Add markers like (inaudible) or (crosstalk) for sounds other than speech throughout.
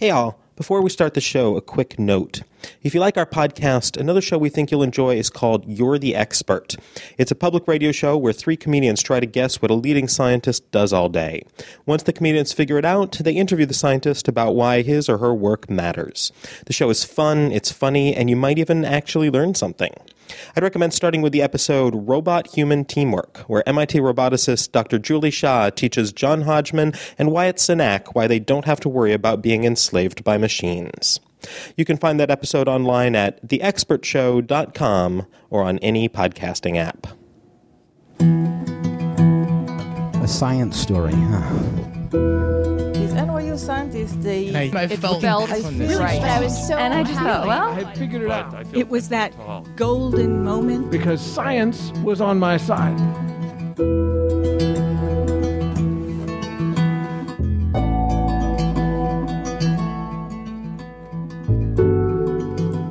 Hey, all. Before we start the show, a quick note. If you like our podcast, another show we think you'll enjoy is called You're the Expert. It's a public radio show where three comedians try to guess what a leading scientist does all day. Once the comedians figure it out, they interview the scientist about why his or her work matters. The show is fun, it's funny, and you might even actually learn something. I'd recommend starting with the episode Robot Human Teamwork, where MIT roboticist Dr. Julie Shah teaches John Hodgman and Wyatt Cenac why they don't have to worry about being enslaved by machines. You can find that episode online at theexpertshow.com or on any podcasting app. A science story, huh? These NYU scientists, they I, I it felt, felt on this. right. I was so and I just thought, well, I had figured it out It was that golden moment. because science was on my side.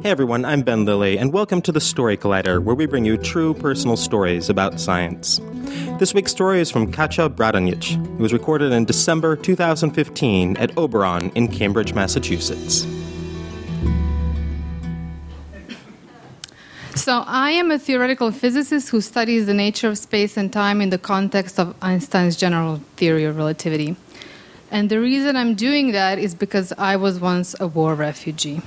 Hey everyone, I'm Ben Lillie, and welcome to the Story Collider, where we bring you true personal stories about science. This week's story is from Kaća Bradonjić. It was recorded in December 2015 at Oberon in Cambridge, Massachusetts. So, I am a theoretical physicist who studies the nature of space and time in the context of Einstein's general theory of relativity. And the reason I'm doing that is because I was once a war refugee.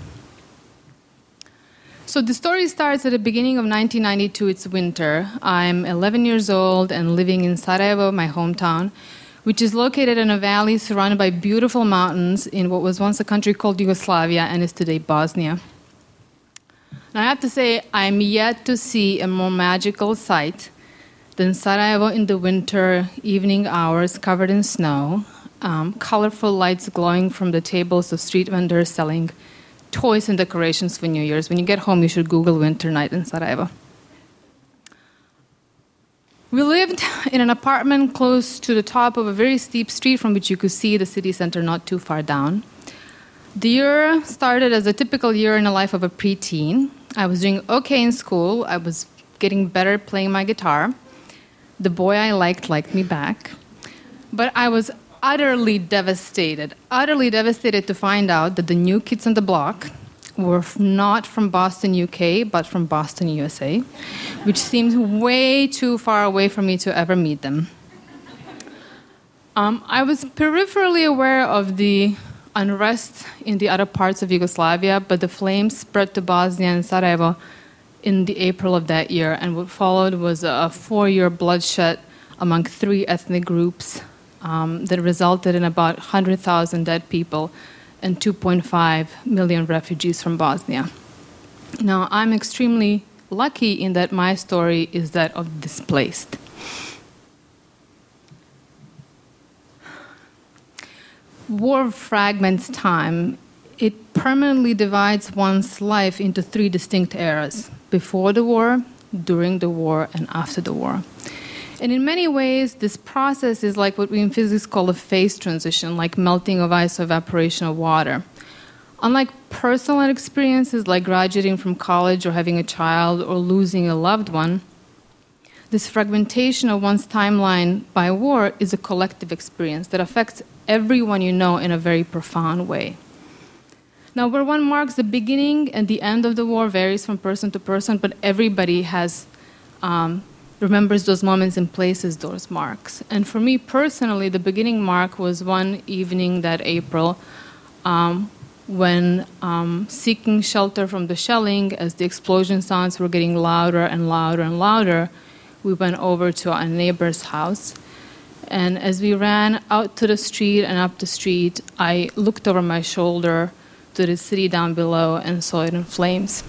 So, the story starts at the beginning of 1992. It's winter. I'm 11 years old and living in Sarajevo, my hometown, which is located in a valley surrounded by beautiful mountains in what was once a country called Yugoslavia and is today Bosnia. And I have to say, I'm yet to see a more magical sight than Sarajevo in the winter evening hours covered in snow, um, colorful lights glowing from the tables of street vendors selling toys and decorations for New Year's. When you get home, you should Google winter night in Sarajevo. We lived (laughs) in an apartment close to the top of a very steep street from which you could see the city center not too far down. The year started as a typical year in the life of a preteen. I was doing okay in school. I was getting better playing my guitar. The boy I liked liked me back. But I was utterly devastated, utterly devastated to find out that the new kids on the block were not from Boston, UK, but from Boston, USA, which seemed way too far away for me to ever meet them. Um, I was peripherally aware of the unrest in the other parts of Yugoslavia, but the flames spread to Bosnia and Sarajevo in the April of that year, and what followed was a four-year bloodshed among three ethnic groups um, that resulted in about 100,000 dead people and 2.5 million refugees from Bosnia. Now, I'm extremely lucky in that my story is that of displaced. War fragments time. It permanently divides one's life into three distinct eras before the war, during the war, and after the war. And in many ways, this process is like what we in physics call a phase transition, like melting of ice or evaporation of water. Unlike personal experiences like graduating from college or having a child or losing a loved one, this fragmentation of one's timeline by war is a collective experience that affects everyone you know in a very profound way. Now, where one marks the beginning and the end of the war varies from person to person, but everybody has um, remembers those moments and places those marks. And for me personally, the beginning mark was one evening that April um, when, um, seeking shelter from the shelling, as the explosion sounds were getting louder and louder and louder, we went over to our neighbor's house. And as we ran out to the street and up the street, I looked over my shoulder to the city down below and saw it in flames.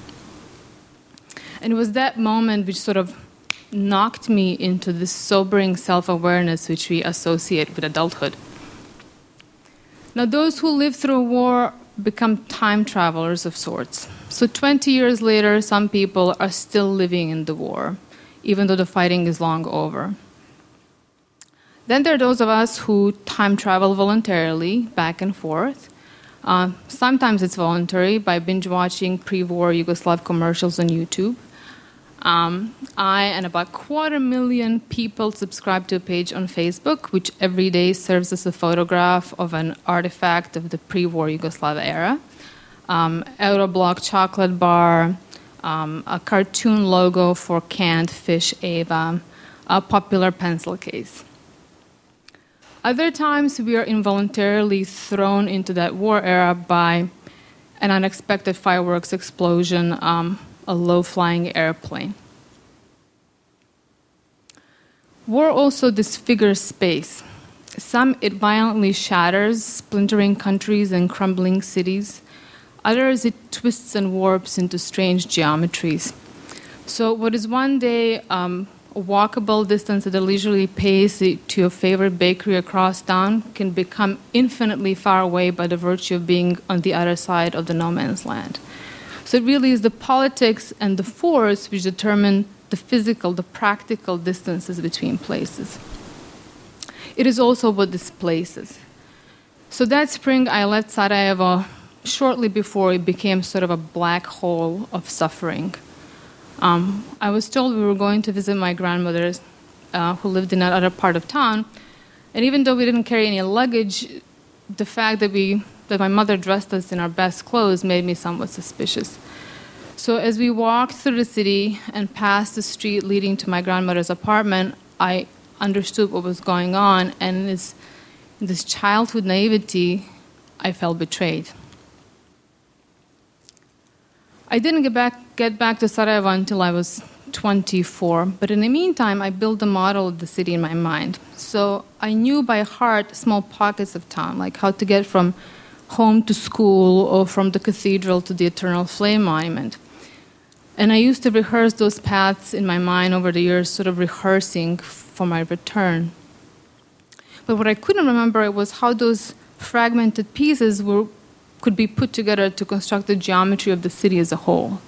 And it was that moment which sort of knocked me into this sobering self awareness which we associate with adulthood. Now, those who live through a war become time travelers of sorts. So, 20 years later, some people are still living in the war, even though the fighting is long over. Then there are those of us who time travel voluntarily back and forth. Uh, sometimes it's voluntary by binge watching pre war Yugoslav commercials on YouTube. Um, I and about quarter million people subscribe to a page on Facebook, which every day serves as a photograph of an artifact of the pre-war Yugoslav era. Um, Euroblok chocolate bar, um, a cartoon logo for canned fish Ava, a popular pencil case. Other times, we are involuntarily thrown into that war era by an unexpected fireworks explosion, um, a low flying airplane. War also disfigures space. Some it violently shatters, splintering countries and crumbling cities. Others it twists and warps into strange geometries. So, what is one day um, a walkable distance at a leisurely pace to your favorite bakery across town can become infinitely far away by the virtue of being on the other side of the no man's land. So it really is the politics and the force which determine the physical, the practical distances between places. It is also what displaces. So that spring, I left Sarajevo shortly before it became sort of a black hole of suffering. Um, I was told we were going to visit my grandmother, uh, who lived in another part of town. And even though we didn't carry any luggage, the fact that, we, that my mother dressed us in our best clothes made me somewhat suspicious. So as we walked through the city and passed the street leading to my grandmother's apartment, I understood what was going on, and in this, this childhood naivety, I felt betrayed. I didn't get back, get back to Sarajevo until I was 24, but in the meantime, I built a model of the city in my mind. So I knew by heart small pockets of town, like how to get from home to school or from the cathedral to the Eternal Flame Monument. And I used to rehearse those paths in my mind over the years, sort of rehearsing for my return. But what I couldn't remember was how those fragmented pieces were could be put together to construct the geometry of the city as a whole.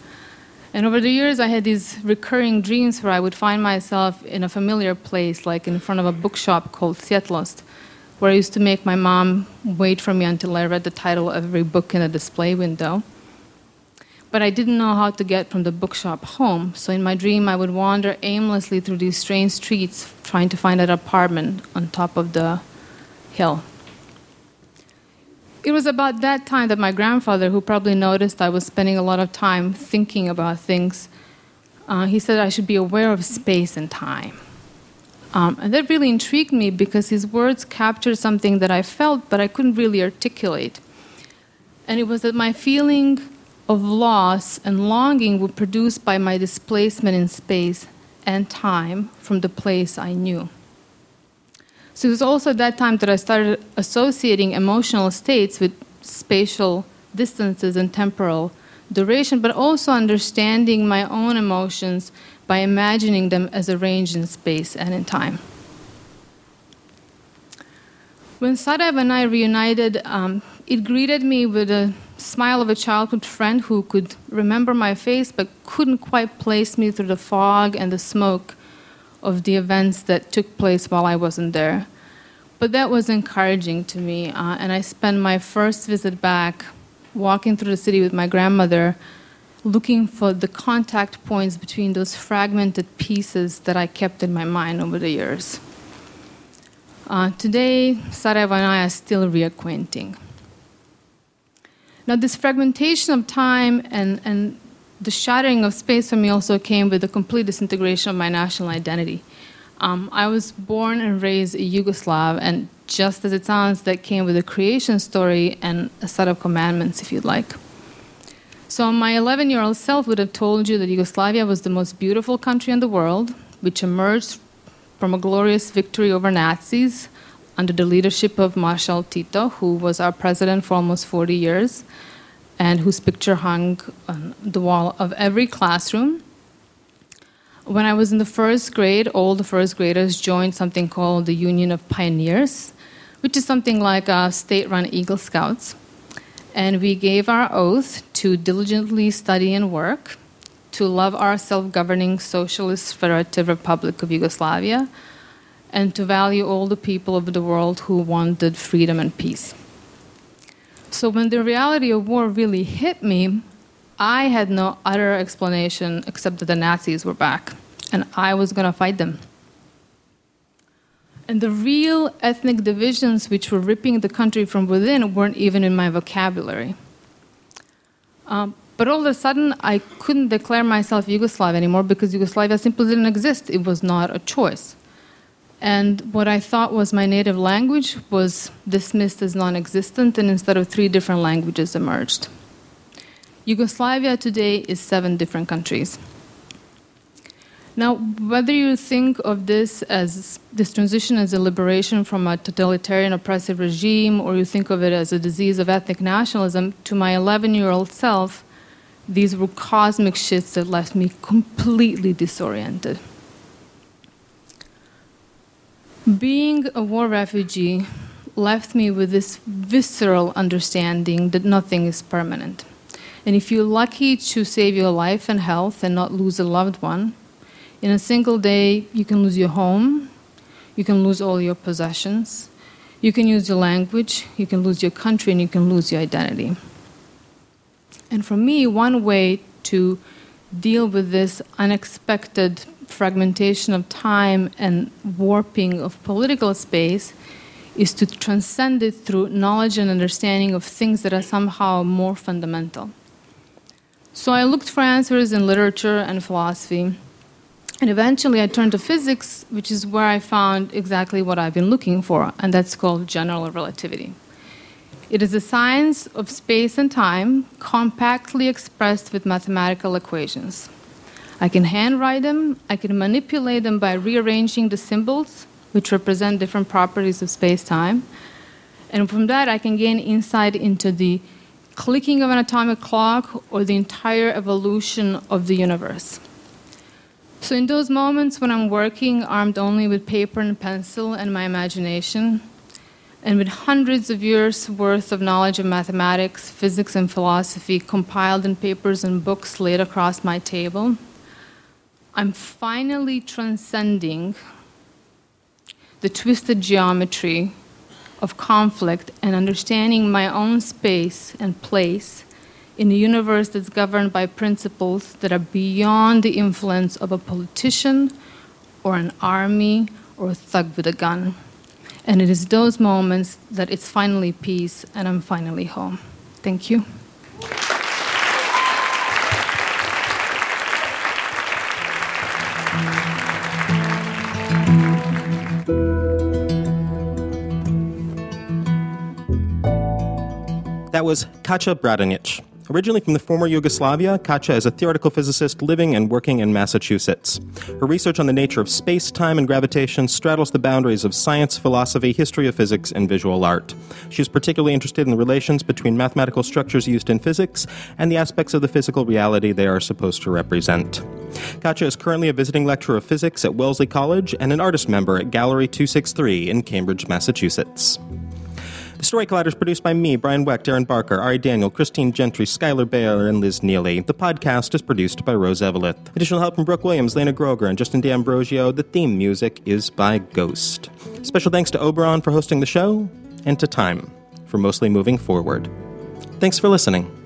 And over the years, I had these recurring dreams where I would find myself in a familiar place, like in front of a bookshop called Svjetlost, where I used to make my mom wait for me until I read the title of every book in the display window. But I didn't know how to get from the bookshop home, so in my dream, I would wander aimlessly through these strange streets trying to find an apartment on top of the hill. It was about that time that my grandfather, who probably noticed I was spending a lot of time thinking about things, uh, he said I should be aware of space and time. Um, and that really intrigued me because his words captured something that I felt but I couldn't really articulate. And it was that my feeling of loss and longing were produced by my displacement in space and time from the place I knew. So it was also at that time that I started associating emotional states with spatial distances and temporal duration, but also understanding my own emotions by imagining them as arranged in space and in time. When Sarajevo and I reunited, um, it greeted me with a smile of a childhood friend who could remember my face but couldn't quite place me through the fog and the smoke of the events that took place while I wasn't there. But that was encouraging to me, uh, and I spent my first visit back walking through the city with my grandmother, looking for the contact points between those fragmented pieces that I kept in my mind over the years. Uh, today, Sarajevo and I are still reacquainting. Now, this fragmentation of time and, and the shattering of space for me also came with the complete disintegration of my national identity. Um, I was born and raised a Yugoslav, and just as it sounds, that came with a creation story and a set of commandments, if you'd like. So, my 11 year old self would have told you that Yugoslavia was the most beautiful country in the world, which emerged from a glorious victory over Nazis under the leadership of Marshal Tito, who was our president for almost 40 years, and whose picture hung on the wall of every classroom. When I was in the first grade, all the first graders joined something called the Union of Pioneers, which is something like a state run Eagle Scouts. And we gave our oath to diligently study and work, to love our self governing Socialist Federative Republic of Yugoslavia, and to value all the people of the world who wanted freedom and peace. So when the reality of war really hit me, I had no other explanation except that the Nazis were back and I was going to fight them. And the real ethnic divisions which were ripping the country from within weren't even in my vocabulary. Um, but all of a sudden, I couldn't declare myself Yugoslav anymore because Yugoslavia simply didn't exist. It was not a choice. And what I thought was my native language was dismissed as non existent, and instead of three different languages emerged. Yugoslavia today is seven different countries. Now, whether you think of this as this transition as a liberation from a totalitarian oppressive regime, or you think of it as a disease of ethnic nationalism, to my 11 year old self, these were cosmic shifts that left me completely disoriented. Being a war refugee left me with this visceral understanding that nothing is permanent. And if you're lucky to save your life and health and not lose a loved one, in a single day, you can lose your home, you can lose all your possessions, you can lose your language, you can lose your country, and you can lose your identity. And for me, one way to deal with this unexpected fragmentation of time and warping of political space is to transcend it through knowledge and understanding of things that are somehow more fundamental. So I looked for answers in literature and philosophy. And eventually I turned to physics, which is where I found exactly what I've been looking for, and that's called general relativity. It is a science of space and time compactly expressed with mathematical equations. I can handwrite them, I can manipulate them by rearranging the symbols, which represent different properties of space time. And from that, I can gain insight into the clicking of an atomic clock or the entire evolution of the universe. So, in those moments when I'm working armed only with paper and pencil and my imagination, and with hundreds of years' worth of knowledge of mathematics, physics, and philosophy compiled in papers and books laid across my table, I'm finally transcending the twisted geometry of conflict and understanding my own space and place in a universe that's governed by principles that are beyond the influence of a politician or an army or a thug with a gun. And it is those moments that it's finally peace and I'm finally home. Thank you. That was Kaća Bradonjić. Originally from the former Yugoslavia, Kaća is a theoretical physicist living and working in Massachusetts. Her research on the nature of space, time, and gravitation straddles the boundaries of science, philosophy, history of physics, and visual art. She is particularly interested in the relations between mathematical structures used in physics and the aspects of the physical reality they are supposed to represent. Kaća is currently a visiting lecturer of physics at Wellesley College and an artist member at Gallery 263 in Cambridge, Massachusetts. Story Collider is produced by me, Brian Wecht, Erin Barker, Ari Daniel, Christine Gentry, Skylar Baylor, and Liz Neeley. The podcast is produced by Rose Eveleth. Additional help from Brooke Williams, Lena Groeger, and Justin D'Ambrosio. The theme music is by Ghost. Special thanks to Oberon for hosting the show, and to Time for mostly moving forward. Thanks for listening.